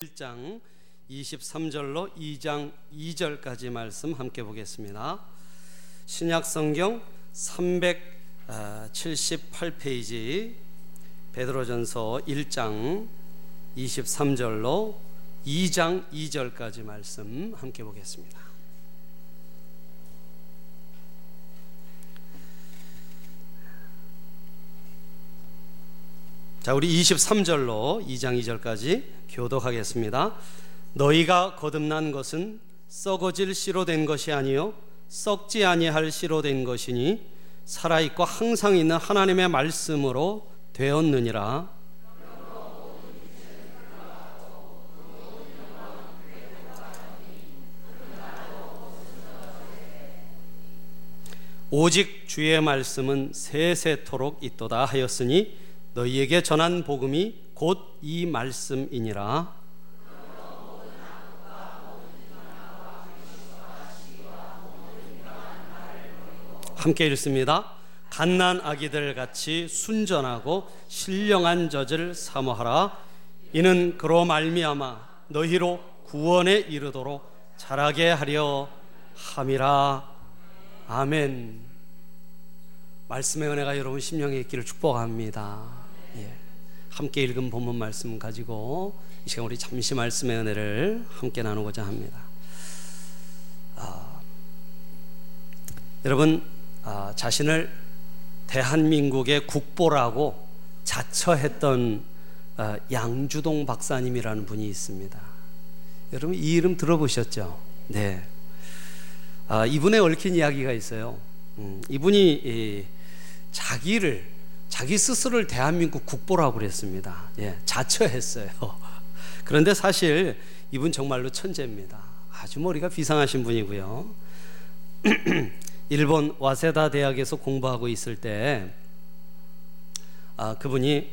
1장 23절로 2장 2절까지 말씀 함께 보겠습니다. 신약 성경 378페이지 베드로전서 1장 23절로 2장 2절까지 말씀 함께 보겠습니다. 자, 우리 23절로 2장 2절까지 교독하겠습니다. 너희가 거듭난 것은 썩어질 씨로 된 것이 아니요 썩지 아니할 씨로 된 것이니 살아 있고 항상 있는 하나님의 말씀으로 되었느니라. 오직 주의 말씀은 세세토록 있도다 하였으니 너희에게 전한 복음이 곧 이 말씀이니라. 함께 읽습니다. 갓난 아기들 같이 순전하고 신령한 젖을 사모하라. 이는 그로 말미암아 너희로 구원에 이르도록 자라게 하려 함이라. 아멘. 말씀의 은혜가 여러분 심령에 있기를 축복합니다. 예. 함께 읽은 본문 말씀 가지고 이 시간 우리 잠시 말씀의 은혜를 함께 나누고자 합니다. 아, 여러분 아, 자신을 대한민국의 국보라고 자처했던 아, 양주동 박사님이라는 분이 있습니다. 여러분 이 이름 들어보셨죠? 네. 아, 이분의 얽힌 이야기가 있어요. 음, 이분이 이, 자기를 자기 스스로를 대한민국 국보라고 그랬습니다. 예, 자처했어요. 그런데 사실 이분 정말로 천재입니다. 아주 머리가 비상하신 분이고요. 일본 와세다 대학에서 공부하고 있을 때 아, 그분이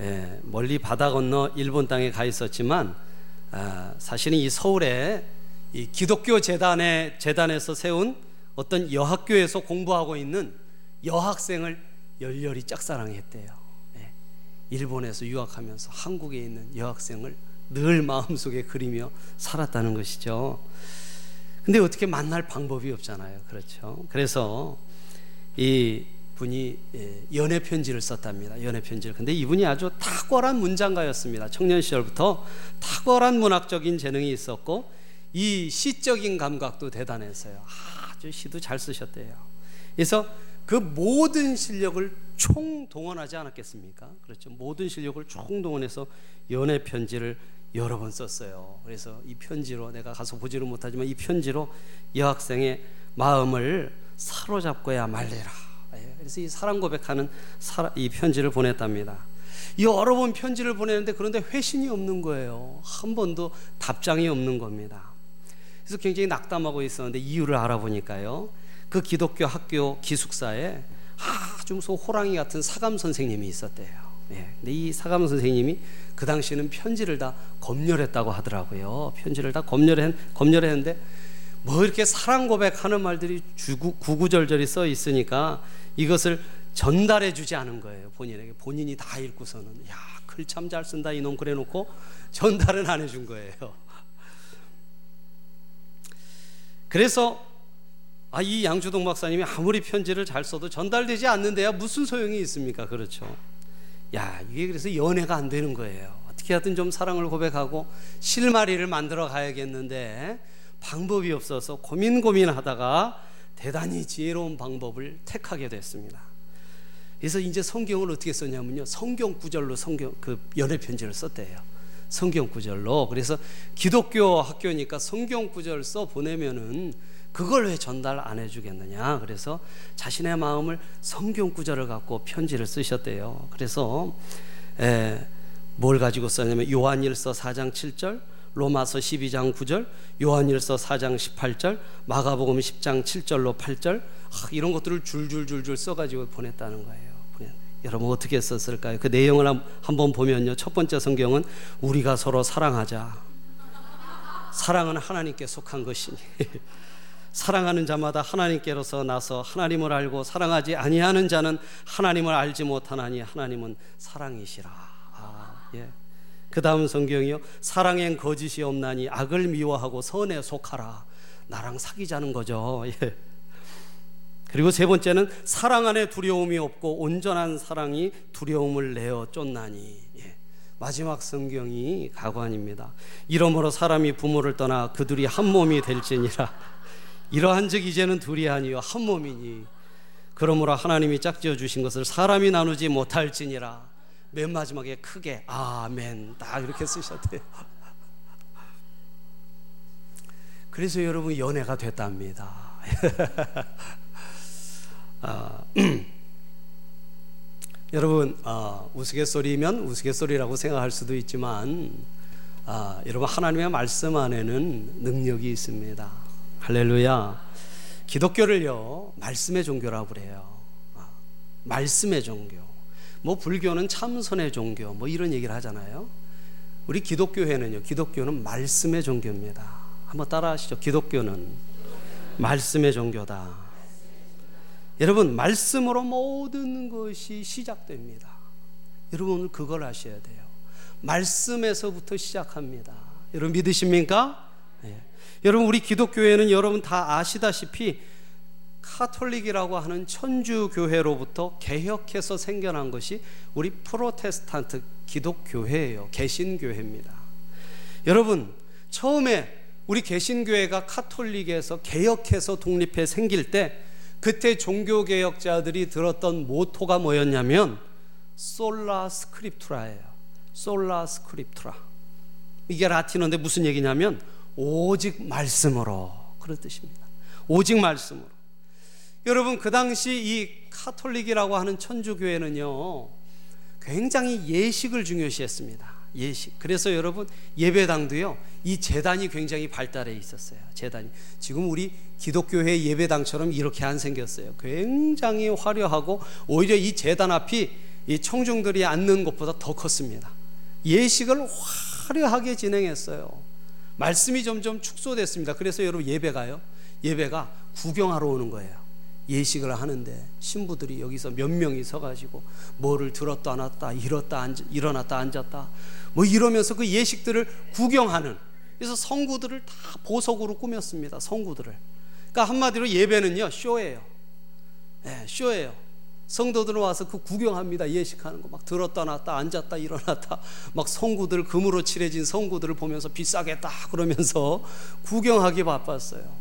예, 멀리 바다 건너 일본 땅에 가 있었지만 아, 사실은 이 서울에 이 기독교 재단에 재단에서 세운 어떤 여학교에서 공부하고 있는 여학생을 열렬히 짝사랑했대요. 네. 일본에서 유학하면서 한국에 있는 여학생을 늘 마음속에 그리며 살았다는 것이죠. 근데 어떻게 만날 방법이 없잖아요. 그렇죠. 그래서 이 분이 예, 연애 편지를 썼답니다. 연애 편지를. 근데 이분이 아주 탁월한 문장가였습니다. 청년 시절부터 탁월한 문학적인 재능이 있었고 이 시적인 감각도 대단했어요. 아주 시도 잘 쓰셨대요. 그래서 그 모든 실력을 총동원하지 않았겠습니까? 그렇죠. 모든 실력을 총동원해서 연애 편지를 여러 번 썼어요. 그래서 이 편지로 내가 가서 보지를 못하지만 이 편지로 여학생의 마음을 사로잡고야 말래라. 예, 그래서 이 사랑 고백하는 이 편지를 보냈답니다. 여러 번 편지를 보내는데 그런데 회신이 없는 거예요. 한 번도 답장이 없는 겁니다. 그래서 굉장히 낙담하고 있었는데 이유를 알아보니까요. 그 기독교 학교 기숙사에 아주 무슨 호랑이 같은 사감 선생님이 있었대요. 예. 근데 이 사감 선생님이 그 당시에는 편지를 다 검열했다고 하더라고요. 편지를 다 검열했, 검열했는데 뭐 이렇게 사랑 고백하는 말들이 주구, 구구절절이 써 있으니까 이것을 전달해 주지 않은 거예요. 본인에게. 본인이 다 읽고서는 야, 글 참 잘 쓴다 이놈 그래 놓고 전달은 안 해준 거예요. 그래서 아, 이 양주동 박사님이 아무리 편지를 잘 써도 전달되지 않는데야 무슨 소용이 있습니까? 그렇죠. 야, 이게 그래서 연애가 안 되는 거예요. 어떻게 하든 좀 사랑을 고백하고 실마리를 만들어 가야겠는데 방법이 없어서 고민 고민하다가 대단히 지혜로운 방법을 택하게 됐습니다. 그래서 이제 성경을 어떻게 썼냐면요. 성경 구절로 성경 그 연애 편지를 썼대요. 성경 구절로. 그래서 기독교 학교니까 성경 구절 써 보내면은 그걸 왜 전달 안 해주겠느냐? 그래서 자신의 마음을 성경 구절을 갖고 편지를 쓰셨대요. 그래서 에, 뭘 가지고 썼냐면 요한일서 4장 7절, 로마서 12장 9절, 요한일서 4장 18절, 마가복음 10장 7절로 8절 아, 이런 것들을 줄줄줄줄 써가지고 보냈다는 거예요. 여러분 어떻게 썼을까요? 그 내용을 한번 보면요. 첫 번째 성경은 우리가 서로 사랑하자. 사랑은 하나님께 속한 것이니 사랑하는 자마다 하나님께로서 나서 하나님을 알고 사랑하지 아니하는 자는 하나님을 알지 못하나니 하나님은 사랑이시라. 아, 예. 그 다음 성경이요. 사랑엔 거짓이 없나니 악을 미워하고 선에 속하라. 나랑 사귀자는 거죠. 예. 그리고 세 번째는 사랑 안에 두려움이 없고 온전한 사랑이 두려움을 내어 쫓나니. 예. 마지막 성경이 가관입니다. 이러므로 사람이 부모를 떠나 그들이 한 몸이 될지니라. 이러한 즉 이제는 둘이 아니요 한 몸이니. 그러므로 하나님이 짝지어 주신 것을 사람이 나누지 못할지니라. 맨 마지막에 크게 아멘 딱 이렇게 쓰셨대요. 그래서 여러분 연애가 됐답니다. 아, 여러분 아, 우스갯소리면 우스갯소리라고 생각할 수도 있지만 아, 여러분 하나님의 말씀 안에는 능력이 있습니다. 할렐루야. 기독교를요 말씀의 종교라고 그래요. 아, 말씀의 종교. 뭐 불교는 참선의 종교 뭐 이런 얘기를 하잖아요. 우리 기독교회는요. 기독교는 말씀의 종교입니다. 한번 따라 하시죠. 기독교는 말씀의 종교다. 여러분 말씀으로 모든 것이 시작됩니다. 여러분 그걸 아셔야 돼요. 말씀에서부터 시작합니다. 여러분 믿으십니까? 네. 여러분 우리 기독교회는 여러분 다 아시다시피 카톨릭이라고 하는 천주 교회로부터 개혁해서 생겨난 것이 우리 프로테스탄트 기독교회예요. 개신교회입니다. 여러분, 처음에 우리 개신교회가 카톨릭에서 개혁해서 독립해 생길 때 그때 종교개혁자들이 들었던 모토가 뭐였냐면 sola scriptura예요. sola scriptura. 이게 라틴어인데 무슨 얘기냐면 오직 말씀으로 그런 뜻입니다. 오직 말씀으로. 여러분 그 당시 이 카톨릭이라고 하는 천주교회는요 굉장히 예식을 중요시했습니다. 예식. 그래서 여러분 예배당도요 이 제단이 굉장히 발달해 있었어요. 제단이 지금 우리 기독교회 예배당처럼 이렇게 안 생겼어요. 굉장히 화려하고 오히려 이 재단 앞이 이 청중들이 앉는 것보다 더 컸습니다. 예식을 화려하게 진행했어요. 말씀이 점점 축소됐습니다. 그래서 여러분 예배가요. 예배가 구경하러 오는 거예요. 예식을 하는데 신부들이 여기서 몇 명이 서가지고 뭐를 들었다 놨다 일었다 앉, 일어났다 앉았다 뭐 이러면서 그 예식들을 구경하는 그래서 성구들을 다 보석으로 꾸몄습니다 성구들을 그러니까 한마디로 예배는요 쇼예요 네, 쇼예요 성도들은 와서 그 구경합니다 예식하는 거 막 들었다 놨다 앉았다 일어났다 막 성구들 금으로 칠해진 성구들을 보면서 비싸겠다 그러면서 구경하기 바빴어요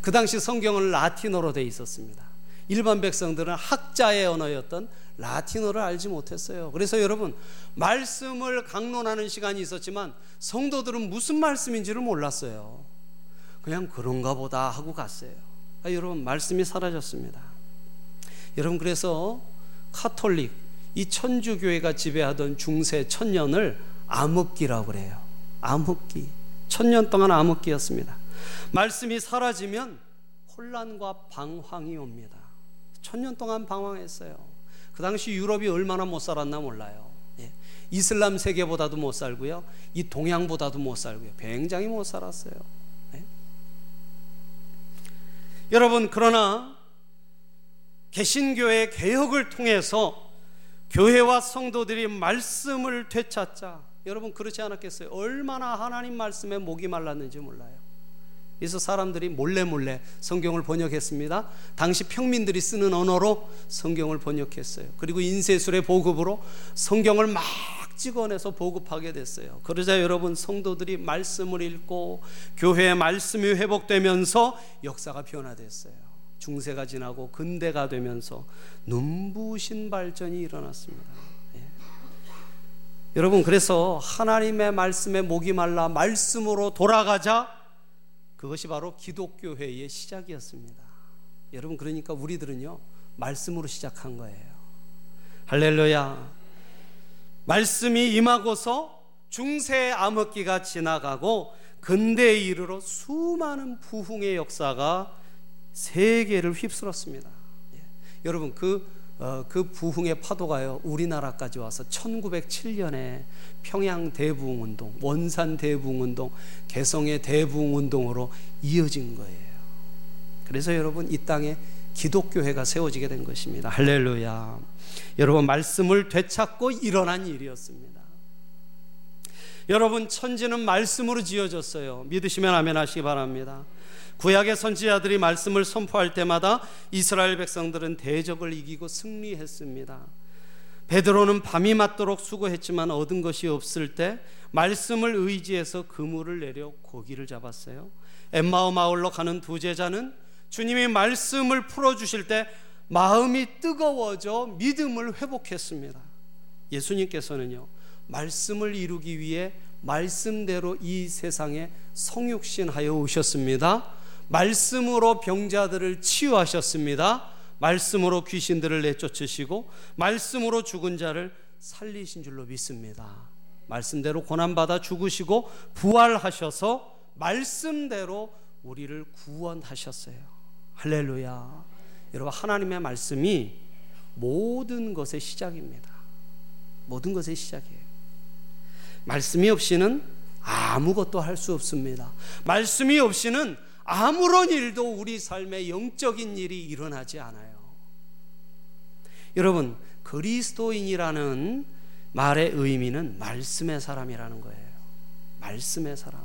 그 당시 성경은 라틴어로 돼 있었습니다. 일반 백성들은 학자의 언어였던 라틴어를 알지 못했어요. 그래서 여러분, 말씀을 강론하는 시간이 있었지만 성도들은 무슨 말씀인지를 몰랐어요. 그냥 그런가 보다 하고 갔어요. 아, 여러분, 말씀이 사라졌습니다. 여러분, 그래서 카톨릭, 이 천주교회가 지배하던 중세 천년을 암흑기라고 그래요. 암흑기. 천년 동안 암흑기였습니다. 말씀이 사라지면 혼란과 방황이 옵니다. 천년 동안 방황했어요. 그 당시 유럽이 얼마나 못 살았나 몰라요. 예. 이슬람 세계보다도 못 살고요. 이 동양보다도 못 살고요. 굉장히 못 살았어요. 예. 여러분, 그러나 개신교의 개혁을 통해서 교회와 성도들이 말씀을 되찾자. 여러분 그렇지 않았겠어요? 얼마나 하나님 말씀에 목이 말랐는지 몰라요. 그래서 사람들이 몰래 몰래 성경을 번역했습니다. 당시 평민들이 쓰는 언어로 성경을 번역했어요. 그리고 인쇄술의 보급으로 성경을 막 찍어내서 보급하게 됐어요. 그러자 여러분 성도들이 말씀을 읽고 교회의 말씀이 회복되면서 역사가 변화됐어요. 중세가 지나고 근대가 되면서 눈부신 발전이 일어났습니다. 예. 여러분 그래서 하나님의 말씀에 목이 말라 말씀으로 돌아가자 그것이 바로 기독교 회의 시작이었습니다. 여러분 그러니까 우리들은요 말씀으로 시작한 거예요. 할렐루야. 말씀이 임하고서 중세 암흑기가 지나가고 근대에 이르러 수많은 부흥의 역사가 세계를 휩쓸었습니다. 예. 여러분 그, 어, 그 부흥의 파도가요 우리나라까지 와서 1907년에 평양 대부흥운동, 원산 대부흥운동, 개성의 대부흥운동으로 이어진 거예요. 그래서 여러분 이 땅에 기독교회가 세워지게 된 것입니다. 할렐루야. 여러분 말씀을 되찾고 일어난 일이었습니다. 여러분 천지는 말씀으로 지어졌어요. 믿으시면 아멘 하시기 바랍니다. 구약의 선지자들이 말씀을 선포할 때마다 이스라엘 백성들은 대적을 이기고 승리했습니다. 베드로는 밤이 맞도록 수고했지만 얻은 것이 없을 때 말씀을 의지해서 그물을 내려 고기를 잡았어요. 엠마오 마을로 가는 두 제자는 주님이 말씀을 풀어 주실 때 마음이 뜨거워져 믿음을 회복했습니다. 예수님께서는요. 말씀을 이루기 위해 말씀대로 이 세상에 성육신하여 오셨습니다. 말씀으로 병자들을 치유하셨습니다. 말씀으로 귀신들을 내쫓으시고 말씀으로 죽은 자를 살리신 줄로 믿습니다. 말씀대로 고난받아 죽으시고 부활하셔서 말씀대로 우리를 구원하셨어요. 할렐루야. 여러분 하나님의 말씀이 모든 것의 시작입니다. 모든 것의 시작이에요. 말씀이 없이는 아무것도 할 수 없습니다. 말씀이 없이는 아무런 일도 우리 삶에 영적인 일이 일어나지 않아요. 여러분, 그리스도인이라는 말의 의미는 말씀의 사람이라는 거예요. 말씀의 사람.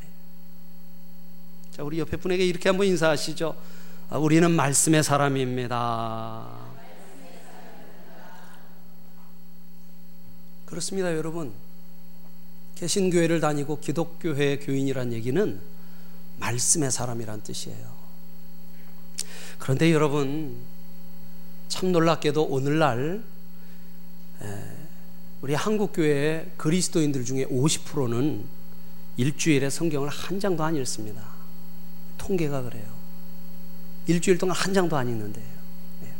네. 자, 우리 옆에 분에게 이렇게 한번 인사하시죠. 아, 우리는 말씀의 사람입니다. 그렇습니다, 여러분. 개신교회를 다니고 기독교회 교인이란 얘기는 말씀의 사람이란 뜻이에요. 그런데 여러분 참 놀랍게도 오늘날 우리 한국 교회의 그리스도인들 중에 50%는 일주일에 성경을 한 장도 안 읽습니다. 통계가 그래요. 일주일 동안 한 장도 안 읽는데요. 네.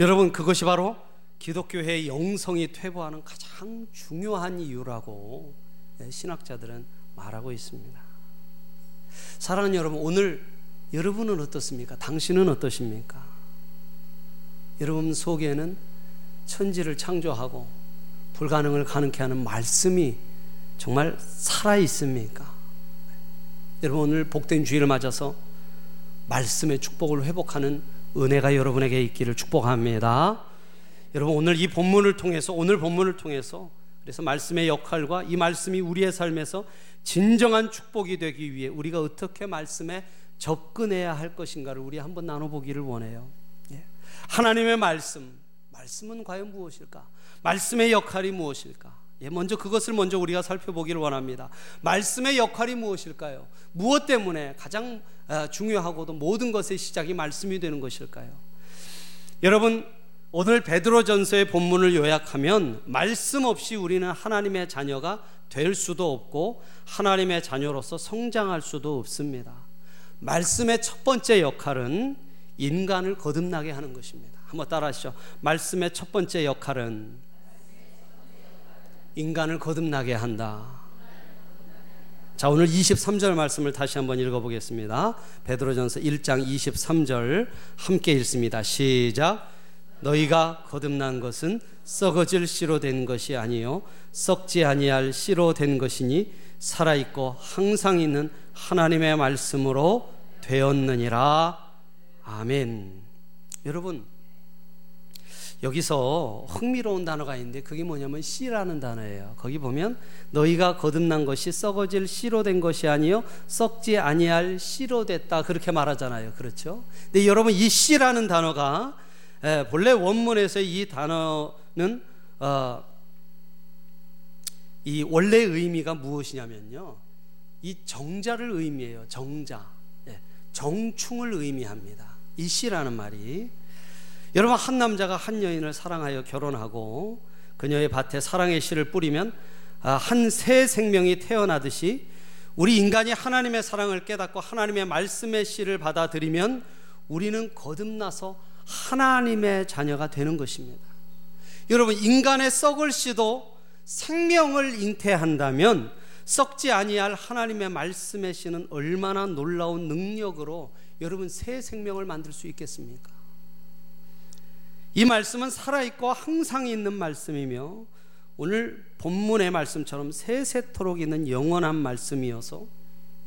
여러분 그것이 바로 기독교회의 영성이 퇴보하는 가장 중요한 이유라고 신학자들은 말하고 있습니다. 사랑하는 여러분, 오늘 여러분은 어떻습니까? 당신은 어떠십니까? 여러분 속에는 천지를 창조하고 불가능을 가능케 하는 말씀이 정말 살아 있습니까? 여러분 오늘 복된 주일을 맞아서 말씀의 축복을 회복하는 은혜가 여러분에게 있기를 축복합니다. 여러분 오늘 이 본문을 통해서 오늘 본문을 통해서 그래서 말씀의 역할과 이 말씀이 우리의 삶에서 진정한 축복이 되기 위해 우리가 어떻게 말씀에 접근해야 할 것인가를 우리 한번 나눠보기를 원해요. 예. 하나님의 말씀, 말씀은 과연 무엇일까? 말씀의 역할이 무엇일까? 예, 먼저 그것을 먼저 우리가 살펴보기를 원합니다. 말씀의 역할이 무엇일까요? 무엇 때문에 가장 아, 중요하고도 모든 것의 시작이 말씀이 되는 것일까요? 여러분 오늘 베드로전서의 본문을 요약하면 말씀 없이 우리는 하나님의 자녀가 될 수도 없고 하나님의 자녀로서 성장할 수도 없습니다. 말씀의 첫 번째 역할은 인간을 거듭나게 하는 것입니다. 한번 따라하시죠. 말씀의 첫 번째 역할은 인간을 거듭나게 한다. 자, 오늘 23절 말씀을 다시 한번 읽어 보겠습니다. 베드로전서 1장 23절 함께 읽습니다. 시작. 너희가 거듭난 것은 썩어질 씨로 된 것이 아니요 썩지 아니할 씨로 된 것이니 살아 있고 항상 있는 하나님의 말씀으로 되었느니라. 아멘. 여러분 여기서 흥미로운 단어가 있는데 그게 뭐냐면 씨라는 단어예요. 거기 보면 너희가 거듭난 것이 썩어질 씨로 된 것이 아니요 썩지 아니할 씨로 됐다 그렇게 말하잖아요. 그렇죠? 근데 여러분 이 씨라는 단어가 예, 본래 원문에서 이 단어는 어, 이 원래 의미가 무엇이냐면요. 이 정자를 의미해요. 정자. 예, 정충을 의미합니다. 이 씨라는 말이 여러분 한 남자가 한 여인을 사랑하여 결혼하고 그녀의 밭에 사랑의 씨를 뿌리면 아, 한새 생명이 태어나듯이 우리 인간이 하나님의 사랑을 깨닫고 하나님의 말씀의 씨를 받아들이면 우리는 거듭나서 하나님의 자녀가 되는 것입니다. 여러분 인간의 썩을 씨도 생명을 잉태한다면 썩지 아니할 하나님의 말씀의 씨는 얼마나 놀라운 능력으로 여러분 새 생명을 만들 수 있겠습니까? 이 말씀은 살아있고 항상 있는 말씀이며 오늘 본문의 말씀처럼 세세토록 있는 영원한 말씀이어서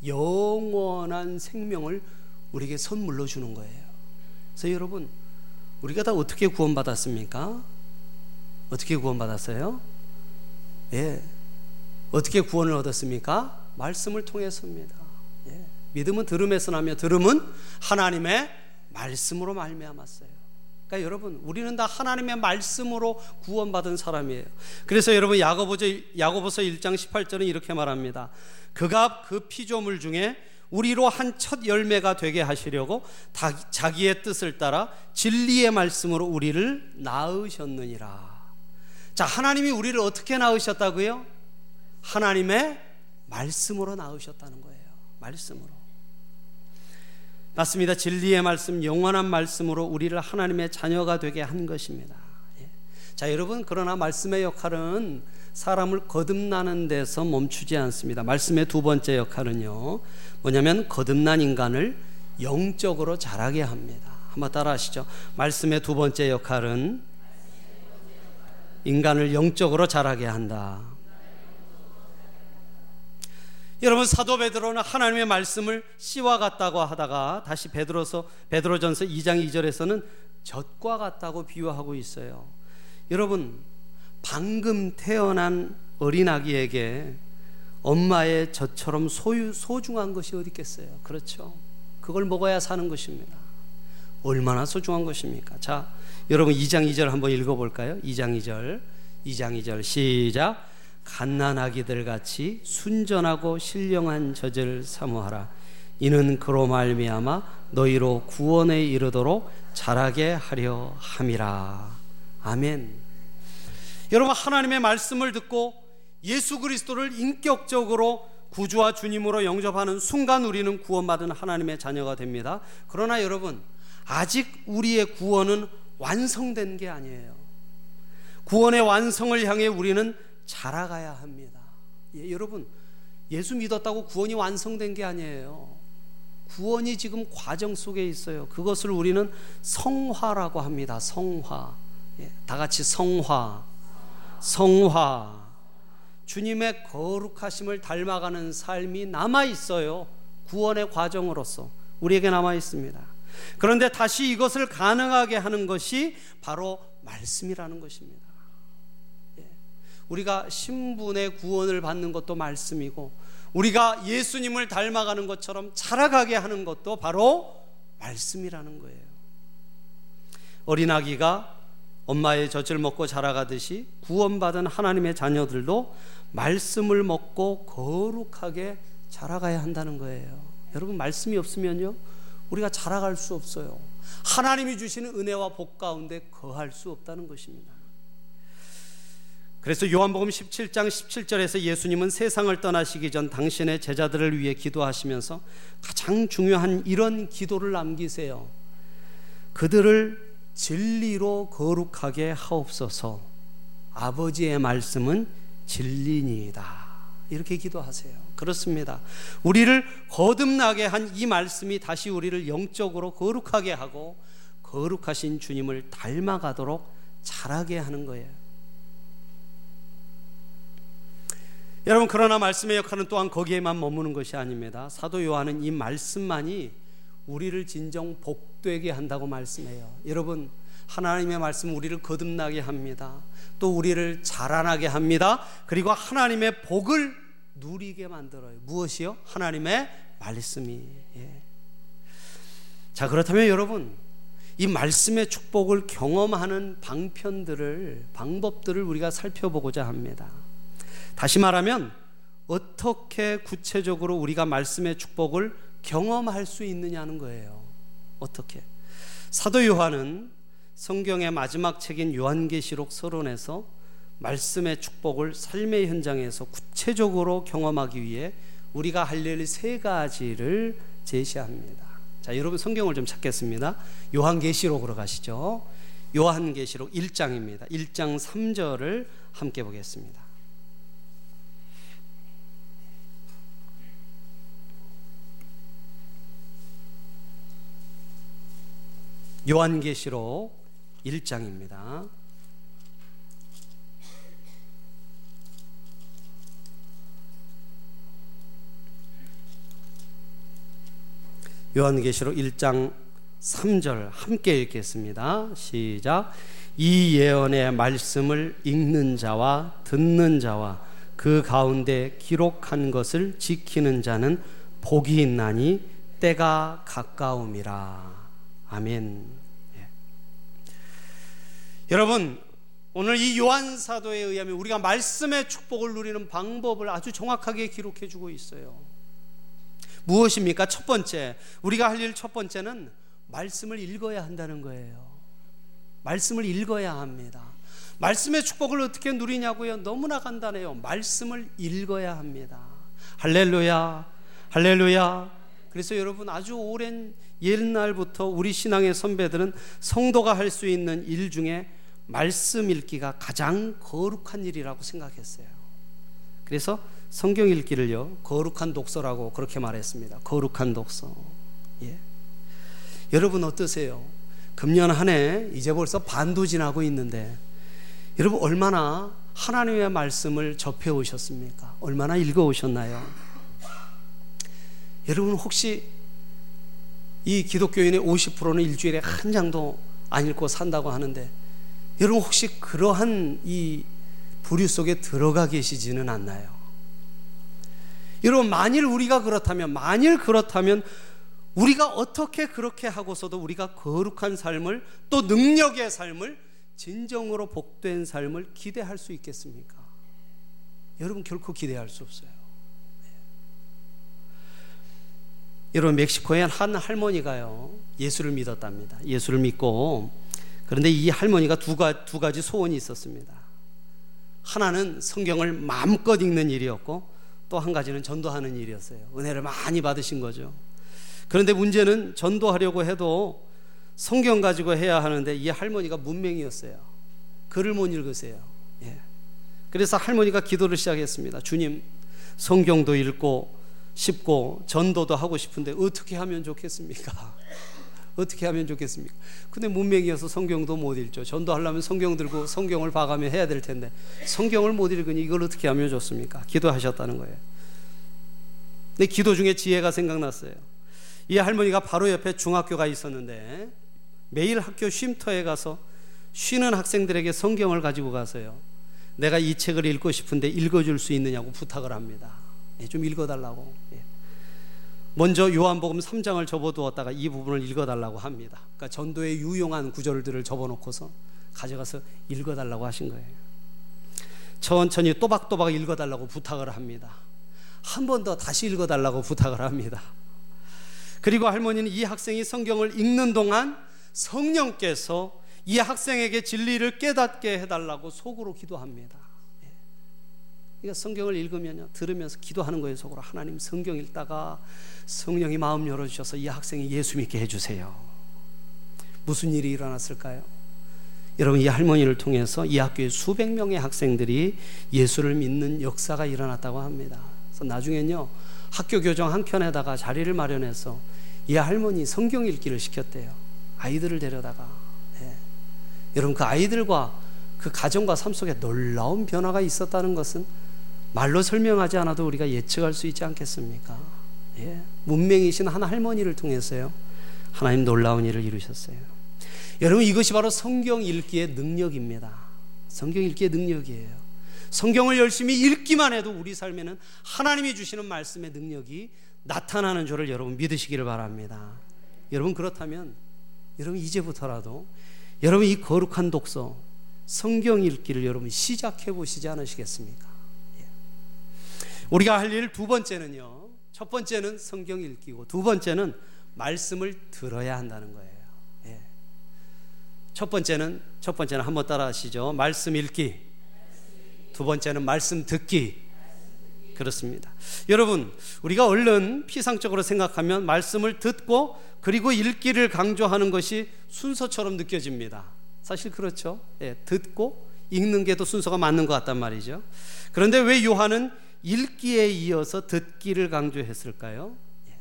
영원한 생명을 우리에게 선물로 주는 거예요. 그래서 여러분 우리가 다 어떻게 구원받았습니까? 어떻게 구원받았어요? 예, 어떻게 구원을 얻었습니까? 말씀을 통해서입니다. 예. 믿음은 들음에서 나며 들음은 하나님의 말씀으로 말미암았어요. 그러니까 여러분 우리는 다 하나님의 말씀으로 구원받은 사람이에요. 그래서 여러분 야고보서 야고보서 1장 18절은 이렇게 말합니다. 그가 그 피조물 중에 우리로 한 첫 열매가 되게 하시려고 자기의 뜻을 따라 진리의 말씀으로 우리를 낳으셨느니라. 자, 하나님이 우리를 어떻게 낳으셨다고요? 하나님의 말씀으로 낳으셨다는 거예요. 말씀으로. 맞습니다. 진리의 말씀, 영원한 말씀으로 우리를 하나님의 자녀가 되게 한 것입니다. 예. 자, 여러분, 그러나 말씀의 역할은 사람을 거듭나는 데서 멈추지 않습니다. 말씀의 두 번째 역할은요, 뭐냐면 거듭난 인간을 영적으로 자라게 합니다. 한번 따라 하시죠. 말씀의 두 번째 역할은 인간을 영적으로 자라게 한다. 여러분 사도 베드로는 하나님의 말씀을 씨와 같다고 하다가 다시 베드로서 베드로전서 2장 2절에서는 젖과 같다고 비유하고 있어요. 여러분 방금 태어난 어린 아기에게 엄마의 젖처럼 소유 소중한 것이 어디 있겠어요? 그렇죠. 그걸 먹어야 사는 것입니다. 얼마나 소중한 것입니까? 자, 여러분 2장 2절 한번 읽어 볼까요? 2장 2절. 2장 2절 시작. 갓난아기들 같이 순전하고 신령한 젖을 사모하라. 이는 그로 말미암아 너희로 구원에 이르도록 자라게 하려 함이라. 아멘. 여러분 하나님의 말씀을 듣고 예수 그리스도를 인격적으로 구주와 주님으로 영접하는 순간 우리는 구원받은 하나님의 자녀가 됩니다. 그러나 여러분 아직 우리의 구원은 완성된 게 아니에요. 구원의 완성을 향해 우리는 자라가야 합니다. 예, 여러분, 예수 믿었다고 구원이 완성된 게 아니에요. 구원이 지금 과정 속에 있어요. 그것을 우리는 성화라고 합니다. 성화. 예, 다 같이 성화. 성화. 주님의 거룩하심을 닮아가는 삶이 남아 있어요. 구원의 과정으로서 우리에게 남아 있습니다. 그런데 다시 이것을 가능하게 하는 것이 바로 말씀이라는 것입니다. 우리가 신분의 구원을 받는 것도 말씀이고 우리가 예수님을 닮아가는 것처럼 자라가게 하는 것도 바로 말씀이라는 거예요. 어린아기가 엄마의 젖을 먹고 자라가듯이 구원받은 하나님의 자녀들도 말씀을 먹고 거룩하게 자라가야 한다는 거예요. 여러분 말씀이 없으면요 우리가 자라갈 수 없어요. 하나님이 주시는 은혜와 복 가운데 거할 수 없다는 것입니다. 그래서 요한복음 17장 17절에서 예수님은 세상을 떠나시기 전 당신의 제자들을 위해 기도하시면서 가장 중요한 이런 기도를 남기세요. 그들을 진리로 거룩하게 하옵소서. 아버지의 말씀은 진리니이다. 이렇게 기도하세요. 그렇습니다. 우리를 거듭나게 한 이 말씀이 다시 우리를 영적으로 거룩하게 하고 거룩하신 주님을 닮아가도록 자라게 하는 거예요. 여러분 그러나 말씀의 역할은 또한 거기에만 머무는 것이 아닙니다. 사도 요한은 이 말씀만이 우리를 진정 복되게 한다고 말씀해요. 여러분 하나님의 말씀 우리를 거듭나게 합니다. 또 우리를 자라나게 합니다. 그리고 하나님의 복을 누리게 만들어요. 무엇이요? 하나님의 말씀이. 예. 자 그렇다면 여러분 이 말씀의 축복을 경험하는 방편들을 방법들을 우리가 살펴보고자 합니다. 다시 말하면 어떻게 구체적으로 우리가 말씀의 축복을 경험할 수 있느냐는 거예요. 어떻게? 사도 요한은 성경의 마지막 책인 요한계시록 서론에서 말씀의 축복을 삶의 현장에서 구체적으로 경험하기 위해 우리가 할 일 세 가지를 제시합니다. 자, 여러분 성경을 좀 찾겠습니다. 요한계시록으로 가시죠. 요한계시록 1장입니다. 1장 3절을 함께 보겠습니다. 요한계시록 1장입니다. 요한계시록 1장 3절 함께 읽겠습니다. 시작. 이 예언의 말씀을 읽는 자와 듣는 자와 그 가운데 기록한 것을 지키는 자는 복이 있나니 때가 가까움이라. 아멘. 예. 여러분, 오늘 이 요한 사도에 의하면 우리가 말씀의 축복을 누리는 방법을 아주 정확하게 기록해 주고 있어요. 무엇입니까? 첫 번째, 우리가 할 일 첫 번째는 말씀을 읽어야 한다는 거예요. 말씀을 읽어야 합니다. 말씀의 축복을 어떻게 누리냐고요? 너무나 간단해요. 말씀을 읽어야 합니다. 할렐루야, 할렐루야. 그래서 여러분 아주 오랜 옛날부터 우리 신앙의 선배들은 성도가 할 수 있는 일 중에 말씀 읽기가 가장 거룩한 일이라고 생각했어요. 그래서 성경 읽기를요, 거룩한 독서라고 그렇게 말했습니다. 거룩한 독서. 예. 여러분 어떠세요? 금년 한 해 이제 벌써 반도 지나고 있는데 여러분 얼마나 하나님의 말씀을 접해 오셨습니까? 얼마나 읽어 오셨나요? 여러분 혹시 이 기독교인의 50%는 일주일에 한 장도 안 읽고 산다고 하는데 여러분 혹시 그러한 이 부류 속에 들어가 계시지는 않나요? 여러분 만일 우리가 그렇다면 만일 그렇다면 우리가 어떻게 그렇게 하고서도 우리가 거룩한 삶을 또 능력의 삶을 진정으로 복된 삶을 기대할 수 있겠습니까? 여러분 결코 기대할 수 없어요. 네. 여러분 멕시코에 한 할머니가요 예수를 믿었답니다. 예수를 믿고 그런데 이 할머니가 두, 가, 두 가지 소원이 있었습니다. 하나는 성경을 마음껏 읽는 일이었고 또 한 가지는 전도하는 일이었어요. 은혜를 많이 받으신 거죠. 그런데 문제는 전도하려고 해도 성경 가지고 해야 하는데 이 할머니가 문맹이었어요. 글을 못 읽으세요. 예. 그래서 할머니가 기도를 시작했습니다. 주님, 성경도 읽고 싶고 전도도 하고 싶은데 어떻게 하면 좋겠습니까? 어떻게 하면 좋겠습니까? 근데 문맹이어서 성경도 못 읽죠. 전도하려면 성경 들고 성경을 봐가며 해야 될 텐데 성경을 못 읽으니 이걸 어떻게 하면 좋습니까? 기도하셨다는 거예요. 근데 기도 중에 지혜가 생각났어요. 이 할머니가 바로 옆에 중학교가 있었는데 매일 학교 쉼터에 가서 쉬는 학생들에게 성경을 가지고 가서요. 내가 이 책을 읽고 싶은데 읽어줄 수 있느냐고 부탁을 합니다. 예, 좀 읽어달라고. 예. 먼저 요한복음 3장을 접어두었다가 이 부분을 읽어달라고 합니다. 그러니까 전도에 유용한 구절들을 접어놓고서 가져가서 읽어달라고 하신 거예요. 천천히 또박또박 읽어달라고 부탁을 합니다. 한 번 더 다시 읽어달라고 부탁을 합니다. 그리고 할머니는 이 학생이 성경을 읽는 동안 성령께서 이 학생에게 진리를 깨닫게 해달라고 속으로 기도합니다. 예. 그러니까 성경을 읽으면요, 들으면서 기도하는 거예요, 속으로. 하나님 성경 읽다가 성령이 마음 열어주셔서 이 학생이 예수 믿게 해주세요. 무슨 일이 일어났을까요? 여러분, 이 할머니를 통해서 이 학교에 수백 명의 학생들이 예수를 믿는 역사가 일어났다고 합니다. 그래서 나중엔요, 학교 교정 한 켠에다가 자리를 마련해서 이 할머니 성경 읽기를 시켰대요. 아이들을 데려다가 예. 여러분 그 아이들과 그 가정과 삶 속에 놀라운 변화가 있었다는 것은 말로 설명하지 않아도 우리가 예측할 수 있지 않겠습니까? 예. 문맹이신 한 할머니를 통해서요 하나님 놀라운 일을 이루셨어요. 여러분 이것이 바로 성경 읽기의 능력입니다. 성경 읽기의 능력이에요. 성경을 열심히 읽기만 해도 우리 삶에는 하나님이 주시는 말씀의 능력이 나타나는 줄을 여러분 믿으시기를 바랍니다. 여러분 그렇다면 여러분 이제부터라도 여러분 이 거룩한 독서 성경 읽기를 여러분 시작해 보시지 않으시겠습니까? 예. 우리가 할 일 두 번째는요. 첫 번째는 성경 읽기고 두 번째는 말씀을 들어야 한다는 거예요. 예. 첫 번째는 첫 번째는 한번 따라하시죠. 말씀 읽기. 두 번째는 말씀 듣기. 그렇습니다. 여러분, 우리가 얼른 피상적으로 생각하면 말씀을 듣고 그리고 읽기를 강조하는 것이 순서처럼 느껴집니다. 사실 그렇죠. 예, 듣고 읽는 게 더 순서가 맞는 것 같단 말이죠. 그런데 왜 요한은 읽기에 이어서 듣기를 강조했을까요? 예.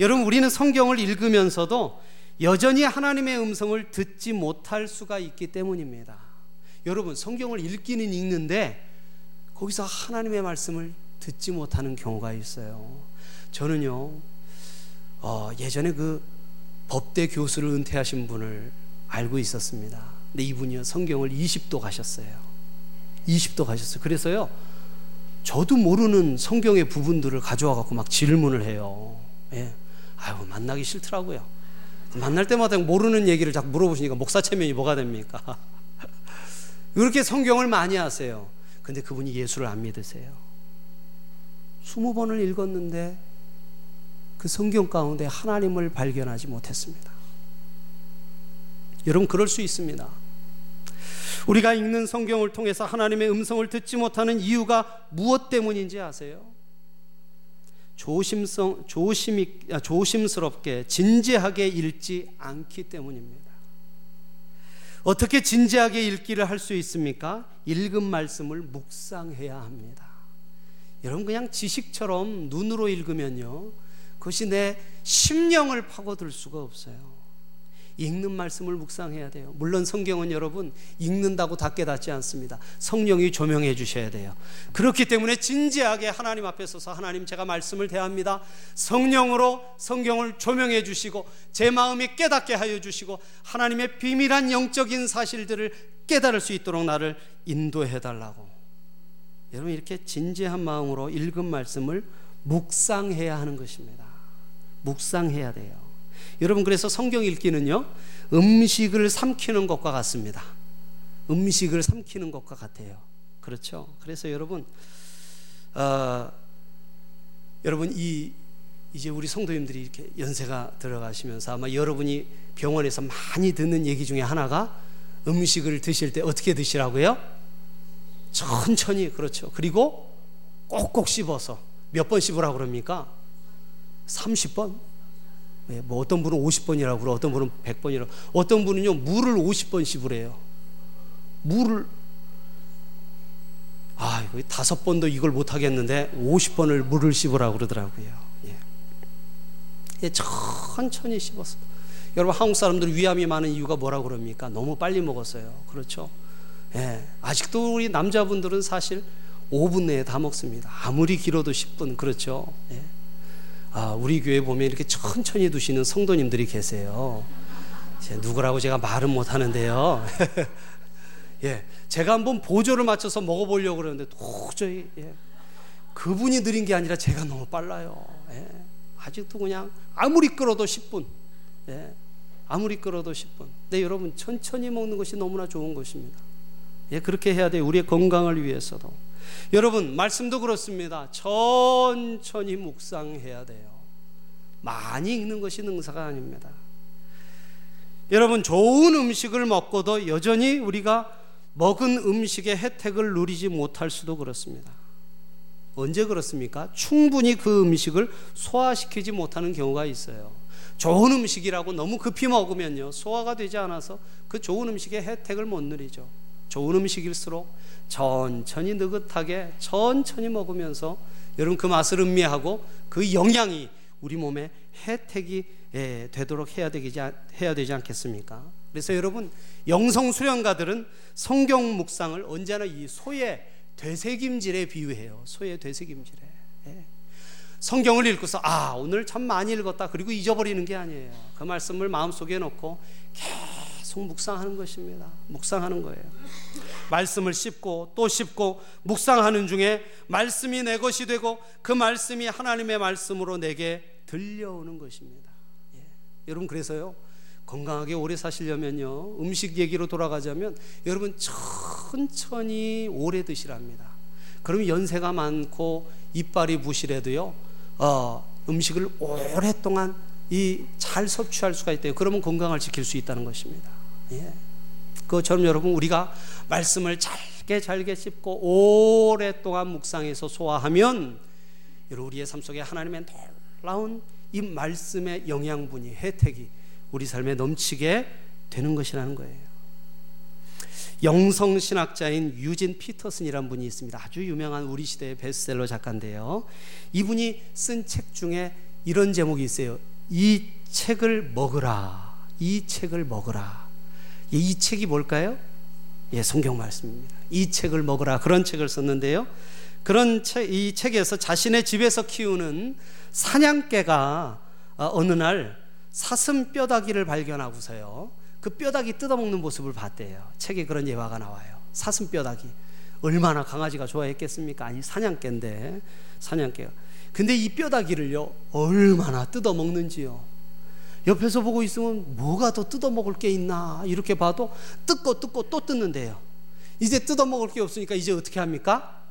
여러분, 우리는 성경을 읽으면서도 여전히 하나님의 음성을 듣지 못할 수가 있기 때문입니다. 여러분, 성경을 읽기는 읽는데 거기서 하나님의 말씀을 듣지 못하는 경우가 있어요. 저는요, 어, 예전에 그 법대 교수를 은퇴하신 분을 알고 있었습니다. 근데 이분이요, 성경을 20도 가셨어요. 20도 가셨어요. 그래서요, 저도 모르는 성경의 부분들을 가져와 갖고 막 질문을 해요. 예. 아유, 만나기 싫더라고요. 만날 때마다 모르는 얘기를 자꾸 물어보시니까 목사 체면이 뭐가 됩니까? 이렇게 성경을 많이 하세요. 근데 그분이 예수를 안 믿으세요. 스무 번을 읽었는데 그 성경 가운데 하나님을 발견하지 못했습니다. 여러분, 그럴 수 있습니다. 우리가 읽는 성경을 통해서 하나님의 음성을 듣지 못하는 이유가 무엇 때문인지 아세요? 조심성, 조심, 아, 조심스럽게 진지하게 읽지 않기 때문입니다. 어떻게 진지하게 읽기를 할 수 있습니까? 읽은 말씀을 묵상해야 합니다. 여러분 그냥 지식처럼 눈으로 읽으면요. 그것이 내 심령을 파고들 수가 없어요. 읽는 말씀을 묵상해야 돼요. 물론 성경은 여러분 읽는다고 다 깨닫지 않습니다. 성령이 조명해 주셔야 돼요. 그렇기 때문에 진지하게 하나님 앞에 서서 하나님 제가 말씀을 대합니다. 성령으로 성경을 조명해 주시고 제 마음이 깨닫게 하여 주시고 하나님의 비밀한 영적인 사실들을 깨달을 수 있도록 나를 인도해 달라고. 여러분 이렇게 진지한 마음으로 읽은 말씀을 묵상해야 하는 것입니다. 묵상해야 돼요. 여러분 그래서 성경 읽기는요 음식을 삼키는 것과 같습니다. 음식을 삼키는 것과 같아요. 그렇죠? 그래서 여러분 어, 여러분 이 이제 우리 성도님들이 이렇게 연세가 들어가시면서 아마 여러분이 병원에서 많이 듣는 얘기 중에 하나가 음식을 드실 때 어떻게 드시라고요? 천천히 그렇죠. 그리고 꼭꼭 씹어서 몇 번 씹으라고 그럽니까? 30번? 네, 뭐 어떤 분은 50번이라고 그러 어떤 분은 100번이라고. 어떤 분은요 물을 50번 씹으래요. 물을. 아 이거 다섯 번도 이걸 못 하겠는데 50번을 물을 씹으라고 그러더라고요. 예. 예, 천천히 씹었어. 여러분 한국 사람들 위암이 많은 이유가 뭐라고 그럽니까? 너무 빨리 먹었어요. 그렇죠? 예. 아직도 우리 남자분들은 사실 5분 내에 다 먹습니다. 아무리 길어도 10분. 그렇죠? 예. 아, 우리 교회 보면 이렇게 천천히 두시는 성도님들이 계세요. 누구라고 제가 말은 못 하는데요. 예, 제가 한번 보조를 맞춰서 먹어보려고 그러는데 도저히 예, 그분이 느린 게 아니라 제가 너무 빨라요. 예, 아직도 그냥 아무리 끌어도 10분. 예, 아무리 끌어도 10분. 네, 여러분 천천히 먹는 것이 너무나 좋은 것입니다. 예, 그렇게 해야 돼요. 우리의 건강을 위해서도. 여러분, 말씀도 그렇습니다. 천천히 묵상해야 돼요. 많이 읽는 것이 능사가 아닙니다. 여러분, 좋은 음식을 먹고도 여전히 우리가 먹은 음식의 혜택을 누리지 못할 수도 그렇습니다. 언제 그렇습니까? 충분히 그 음식을 소화시키지 못하는 경우가 있어요. 좋은 음식이라고 너무 급히 먹으면요, 소화가 되지 않아서 그 좋은 음식의 혜택을 못 누리죠. 좋은 음식일수록 천천히 느긋하게 천천히 먹으면서 여러분 그 맛을 음미하고 그 영양이 우리 몸에 혜택이 예, 되도록 해야 되지, 해야 되지 않겠습니까? 그래서 여러분 영성 수련가들은 성경 묵상을 언제나 이 소의 되새김질에 비유해요. 소의 되새김질에. 예. 성경을 읽고서 아 오늘 참 많이 읽었다 그리고 잊어버리는 게 아니에요. 그 말씀을 마음속에 놓고 계속 묵상하는 것입니다. 묵상하는 거예요. 말씀을 씹고 또 씹고 묵상하는 중에 말씀이 내 것이 되고 그 말씀이 하나님의 말씀으로 내게 들려오는 것입니다. 예. 여러분 그래서요 건강하게 오래 사시려면요 음식 얘기로 돌아가자면 여러분 천천히 오래 드시랍니다. 그러면 연세가 많고 이빨이 부실해도요 어, 음식을 오랫동안 이 잘 섭취할 수가 있대요. 그러면 건강을 지킬 수 있다는 것입니다. 예. 그처럼 여러분 우리가 말씀을 잘게 잘게 씹고 오랫동안 묵상해서 소화하면 우리의 삶 속에 하나님의 놀라운 이 말씀의 영양분이 혜택이 우리 삶에 넘치게 되는 것이라는 거예요. 영성 신학자인 유진 피터슨이라는 분이 있습니다. 아주 유명한 우리 시대의 베스트셀러 작가인데요. 이분이 쓴 책 중에 이런 제목이 있어요. 이 책을 먹으라. 이 책을 먹으라. 이 책이 뭘까요? 예, 성경 말씀입니다. 이 책을 먹으라 그런 책을 썼는데요. 그런 책, 이 책에서 자신의 집에서 키우는 사냥개가 어, 어느 날 사슴 뼈다귀를 발견하고서요. 그 뼈다귀 뜯어먹는 모습을 봤대요. 책에 그런 예화가 나와요. 사슴 뼈다귀. 얼마나 강아지가 좋아했겠습니까? 아니 사냥개인데 사냥개가. 근데 이 뼈다귀를요 얼마나 뜯어 먹는지요. 옆에서 보고 있으면 뭐가 더 뜯어 먹을 게 있나 이렇게 봐도 뜯고 뜯고 또 뜯는데요. 이제 뜯어 먹을 게 없으니까 이제 어떻게 합니까?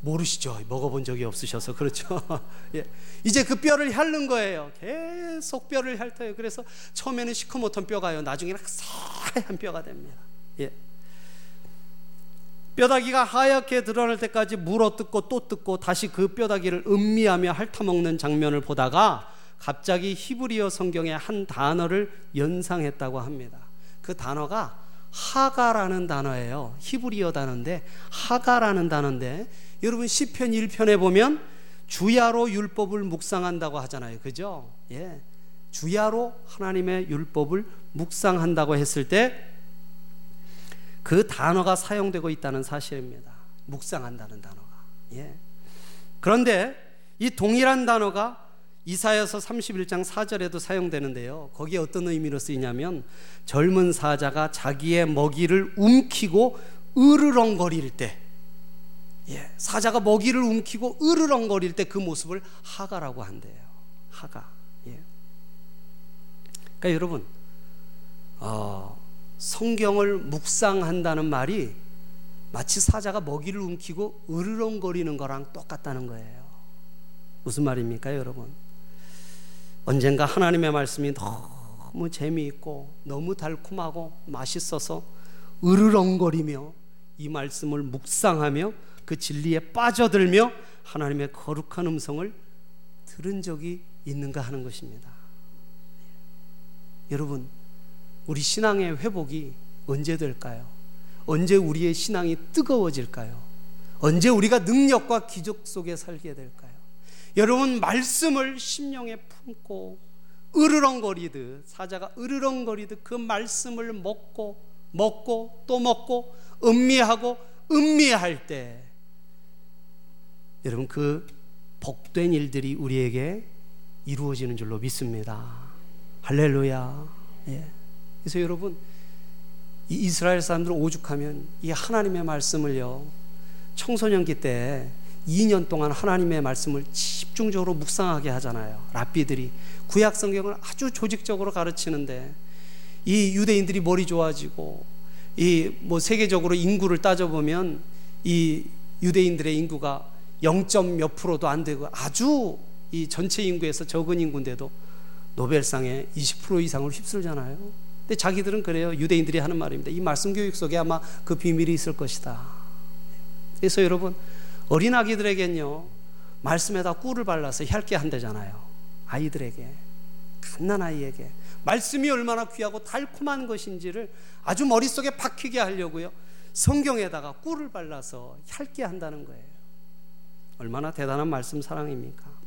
모르시죠? 먹어본 적이 없으셔서 그렇죠. 예. 이제 그 뼈를 핥는 거예요. 계속 뼈를 핥아요. 그래서 처음에는 시커멓던 뼈가요. 나중에는 하얀 뼈가 됩니다. 예. 뼈다귀가 하얗게 드러날 때까지 물어 뜯고 또 뜯고 다시 그 뼈다귀를 음미하며 핥아먹는 장면을 보다가 갑자기 히브리어 성경의 한 단어를 연상했다고 합니다. 그 단어가 하가라는 단어예요. 히브리어 단어인데 하가라는 단어인데 여러분 시편 1편에 보면 주야로 율법을 묵상한다고 하잖아요. 그죠? 예. 주야로 하나님의 율법을 묵상한다고 했을 때 그 단어가 사용되고 있다는 사실입니다. 묵상한다는 단어가. 예. 그런데 이 동일한 단어가 이사여서 31장 4절에도 사용되는데요. 거기에 어떤 의미로 쓰이냐면 젊은 사자가 자기의 먹이를 움키고 으르렁거릴 때 예, 사자가 먹이를 움키고 으르렁거릴 때 그 모습을 하가라고 한대요. 하가. 예. 그러니까 여러분, 어, 성경을 묵상한다는 말이 마치 사자가 먹이를 움키고 으르렁거리는 거랑 똑같다는 거예요. 무슨 말입니까, 여러분? 언젠가 하나님의 말씀이 너무 재미있고 너무 달콤하고 맛있어서 으르렁거리며 이 말씀을 묵상하며 그 진리에 빠져들며 하나님의 거룩한 음성을 들은 적이 있는가 하는 것입니다. 여러분, 우리 신앙의 회복이 언제 될까요? 언제 우리의 신앙이 뜨거워질까요? 언제 우리가 능력과 기적 속에 살게 될까요? 여러분, 말씀을 심령에 품고 으르렁거리듯, 사자가 으르렁거리듯 그 말씀을 먹고, 먹고, 또 먹고, 음미하고, 음미할 때, 여러분 그 복된 일들이 우리에게 이루어지는 줄로 믿습니다. 할렐루야. 예. 그래서 여러분 이 이스라엘 사람들 오죽하면 이 하나님의 말씀을요 청소년기 때 2년 동안 하나님의 말씀을 집중적으로 묵상하게 하잖아요. 랍비들이 구약 성경을 아주 조직적으로 가르치는데 이 유대인들이 머리 좋아지고 이 뭐 세계적으로 인구를 따져 보면 이 유대인들의 인구가 0. 몇 프로도 안 되고 아주 이 전체 인구에서 적은 인구인데도 노벨상에 20% 이상을 휩쓸잖아요. 근데 자기들은 그래요. 유대인들이 하는 말입니다. 이 말씀 교육 속에 아마 그 비밀이 있을 것이다. 그래서 여러분 어린 아기들에겐요 말씀에다 꿀을 발라서 얇게 한대잖아요. 아이들에게 갓난 아이에게 말씀이 얼마나 귀하고 달콤한 것인지를 아주 머릿속에 박히게 하려고요. 성경에다가 꿀을 발라서 얇게 한다는 거예요. 얼마나 대단한 말씀 사랑입니까?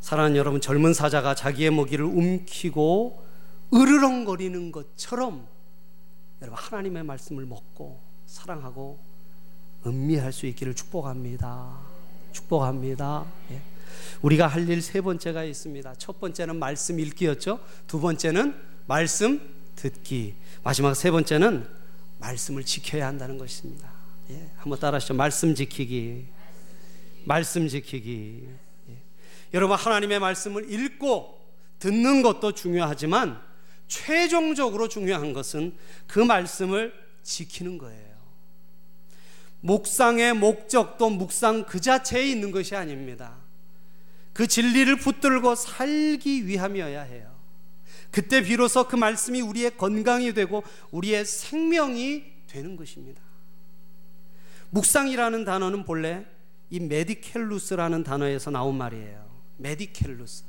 사랑하는 여러분, 젊은 사자가 자기의 먹이를 움키고 으르렁거리는 것처럼 여러분 하나님의 말씀을 먹고 사랑하고 음미할 수 있기를 축복합니다. 축복합니다. 예. 우리가 할 일 세 번째가 있습니다. 첫 번째는 말씀 읽기였죠. 두 번째는 말씀 듣기. 마지막 세 번째는 말씀을 지켜야 한다는 것입니다. 예, 한번 따라하시죠. 말씀 지키기. 말씀 지키기. 예. 여러분 하나님의 말씀을 읽고 듣는 것도 중요하지만 최종적으로 중요한 것은 그 말씀을 지키는 거예요. 묵상의 목적도 묵상 그 자체에 있는 것이 아닙니다. 그 진리를 붙들고 살기 위함이어야 해요. 그때 비로소 그 말씀이 우리의 건강이 되고 우리의 생명이 되는 것입니다. 묵상이라는 단어는 본래 이 medicalus라는 단어에서 나온 말이에요. medicalus.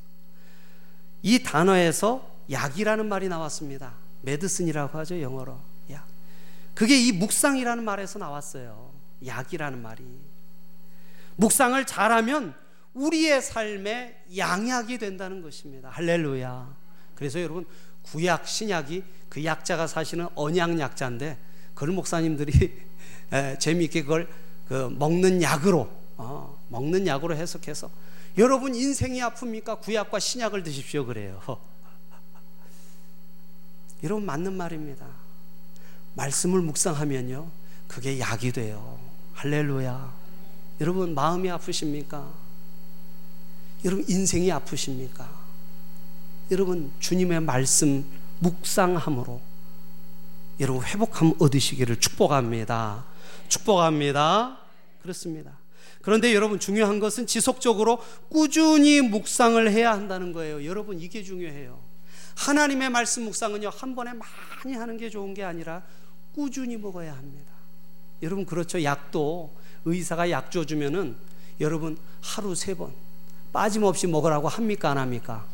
이 단어에서 약이라는 말이 나왔습니다. medicine이라고 하죠, 영어로. 약. 그게 이 묵상이라는 말에서 나왔어요. 약이라는 말이. 묵상을 잘하면 우리의 삶의 양약이 된다는 것입니다. 할렐루야. 그래서 여러분, 구약, 신약이 그 약자가 사실은 언약 약자인데, 그걸 목사님들이 에, 재미있게 그걸 그 먹는 약으로 어, 먹는 약으로 해석해서 여러분 인생이 아픕니까? 구약과 신약을 드십시오 그래요. 여러분 맞는 말입니다. 말씀을 묵상하면요. 그게 약이 돼요. 할렐루야. 여러분 마음이 아프십니까? 여러분 인생이 아프십니까? 여러분 주님의 말씀 묵상함으로 여러분 회복함 얻으시기를 축복합니다. 축복합니다. 그렇습니다. 그런데 여러분 중요한 것은 지속적으로 꾸준히 묵상을 해야 한다는 거예요. 여러분 이게 중요해요. 하나님의 말씀 묵상은요 한 번에 많이 하는 게 좋은 게 아니라 꾸준히 먹어야 합니다. 여러분 그렇죠. 약도 의사가 약 줘 주면은 여러분 하루 세 번 빠짐없이 먹으라고 합니까 안 합니까?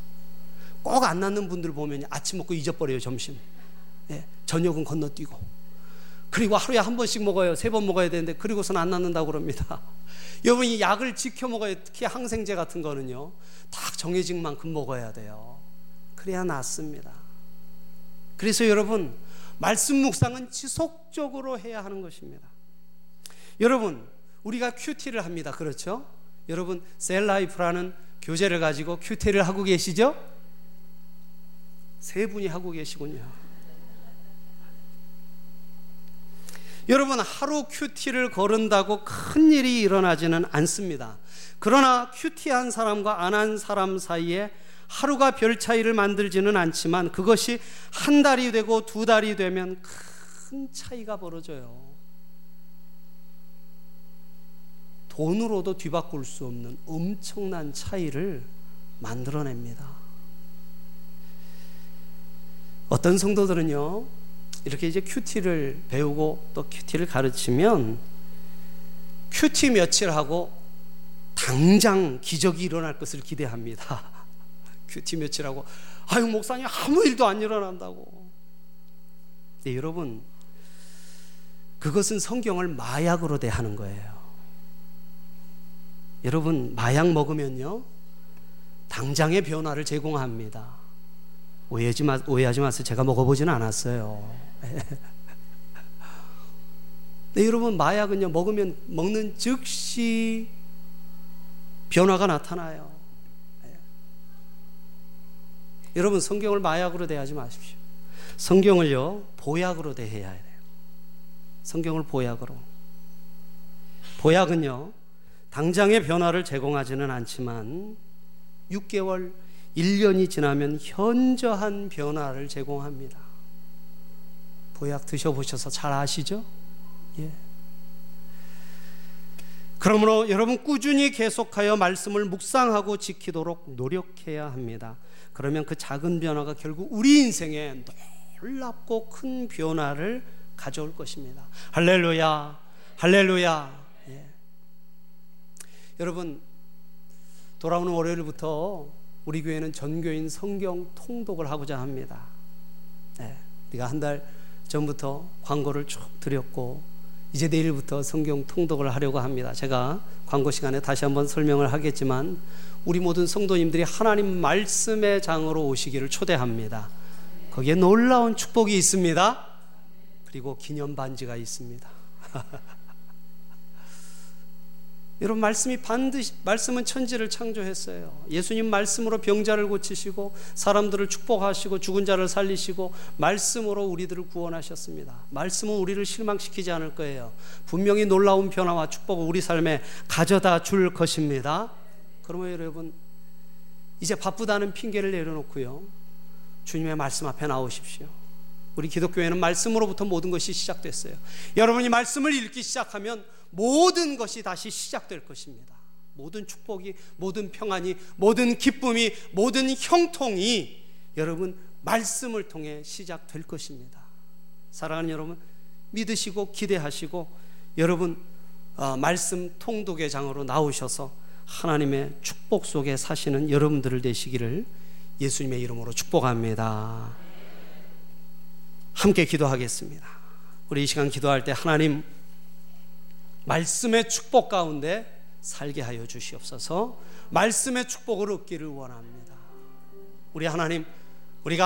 꼭 안 낫는 분들 보면 아침 먹고 잊어버려요 점심. 예, 저녁은 건너뛰고. 그리고 하루에 한 번씩 먹어요. 세 번 먹어야 되는데 그리고선 안 낫는다고 그럽니다. 여러분 이 약을 지켜 먹어야 특히 항생제 같은 거는요. 딱 정해진 만큼 먹어야 돼요. 그래야 낫습니다. 그래서 여러분 말씀 묵상은 지속적으로 해야 하는 것입니다. 여러분 우리가 QT를 합니다. 그렇죠? 여러분 셀라이프라는 교재를 가지고 QT를 하고 계시죠? 세 분이 하고 계시군요. 여러분 하루 QT를 거른다고 큰 일이 일어나지는 않습니다. 그러나 QT한 사람과 안 한 사람 사이에 하루가 별 차이를 만들지는 않지만 그것이 한 달이 되고 두 달이 되면 큰 차이가 벌어져요. 돈으로도 뒤바꿀 수 없는 엄청난 차이를 만들어냅니다. 어떤 성도들은요, 이렇게 이제 QT를 배우고 또 QT를 가르치면 QT 며칠 하고 당장 기적이 일어날 것을 기대합니다. QT 며칠 하고 아유 목사님 아무 일도 안 일어난다고. 네, 여러분 그것은 성경을 마약으로 대하는 거예요. 여러분 마약 먹으면요 당장의 변화를 제공합니다. 오해하지, 마, 오해하지 마세요. 제가 먹어보지는 않았어요. 네, 여러분 마약은요 먹으면 먹는 즉시 변화가 나타나요. 네. 여러분 성경을 마약으로 대하지 마십시오. 성경을요 보약으로 대해야 돼요. 성경을 보약으로. 보약은요 당장의 변화를 제공하지는 않지만 6개월, 1년이 지나면 현저한 변화를 제공합니다. 보약 드셔보셔서 잘 아시죠? 예. 그러므로 여러분 꾸준히 계속하여 말씀을 묵상하고 지키도록 노력해야 합니다. 그러면 그 작은 변화가 결국 우리 인생에 놀랍고 큰 변화를 가져올 것입니다. 할렐루야, 할렐루야. 여러분 돌아오는 월요일부터 우리 교회는 전교인 성경 통독을 하고자 합니다. 네, 우리가 한 달 전부터 광고를 쭉 드렸고 이제 내일부터 성경 통독을 하려고 합니다. 제가 광고 시간에 다시 한번 설명을 하겠지만 우리 모든 성도님들이 하나님 말씀의 장으로 오시기를 초대합니다. 거기에 놀라운 축복이 있습니다. 그리고 기념 반지가 있습니다. 여러분 말씀이 반드시 말씀은 천지를 창조했어요. 예수님 말씀으로 병자를 고치시고 사람들을 축복하시고 죽은 자를 살리시고 말씀으로 우리들을 구원하셨습니다. 말씀은 우리를 실망시키지 않을 거예요. 분명히 놀라운 변화와 축복을 우리 삶에 가져다 줄 것입니다. 그러면 여러분 이제 바쁘다는 핑계를 내려놓고요. 주님의 말씀 앞에 나오십시오. 우리 기독교회는 말씀으로부터 모든 것이 시작됐어요. 여러분이 말씀을 읽기 시작하면 모든 것이 다시 시작될 것입니다. 모든 축복이, 모든 평안이, 모든 기쁨이, 모든 형통이 여러분 말씀을 통해 시작될 것입니다. 사랑하는 여러분, 믿으시고 기대하시고 여러분 어, 말씀 통독의 장으로 나오셔서 하나님의 축복 속에 사시는 여러분들을 되시기를 예수님의 이름으로 축복합니다. 함께 기도하겠습니다. 우리 이 시간 기도할 때 하나님 말씀의 축복 가운데 살게 하여 주시옵소서. 말씀의 축복을 얻기를 원합니다. 우리 하나님, 우리가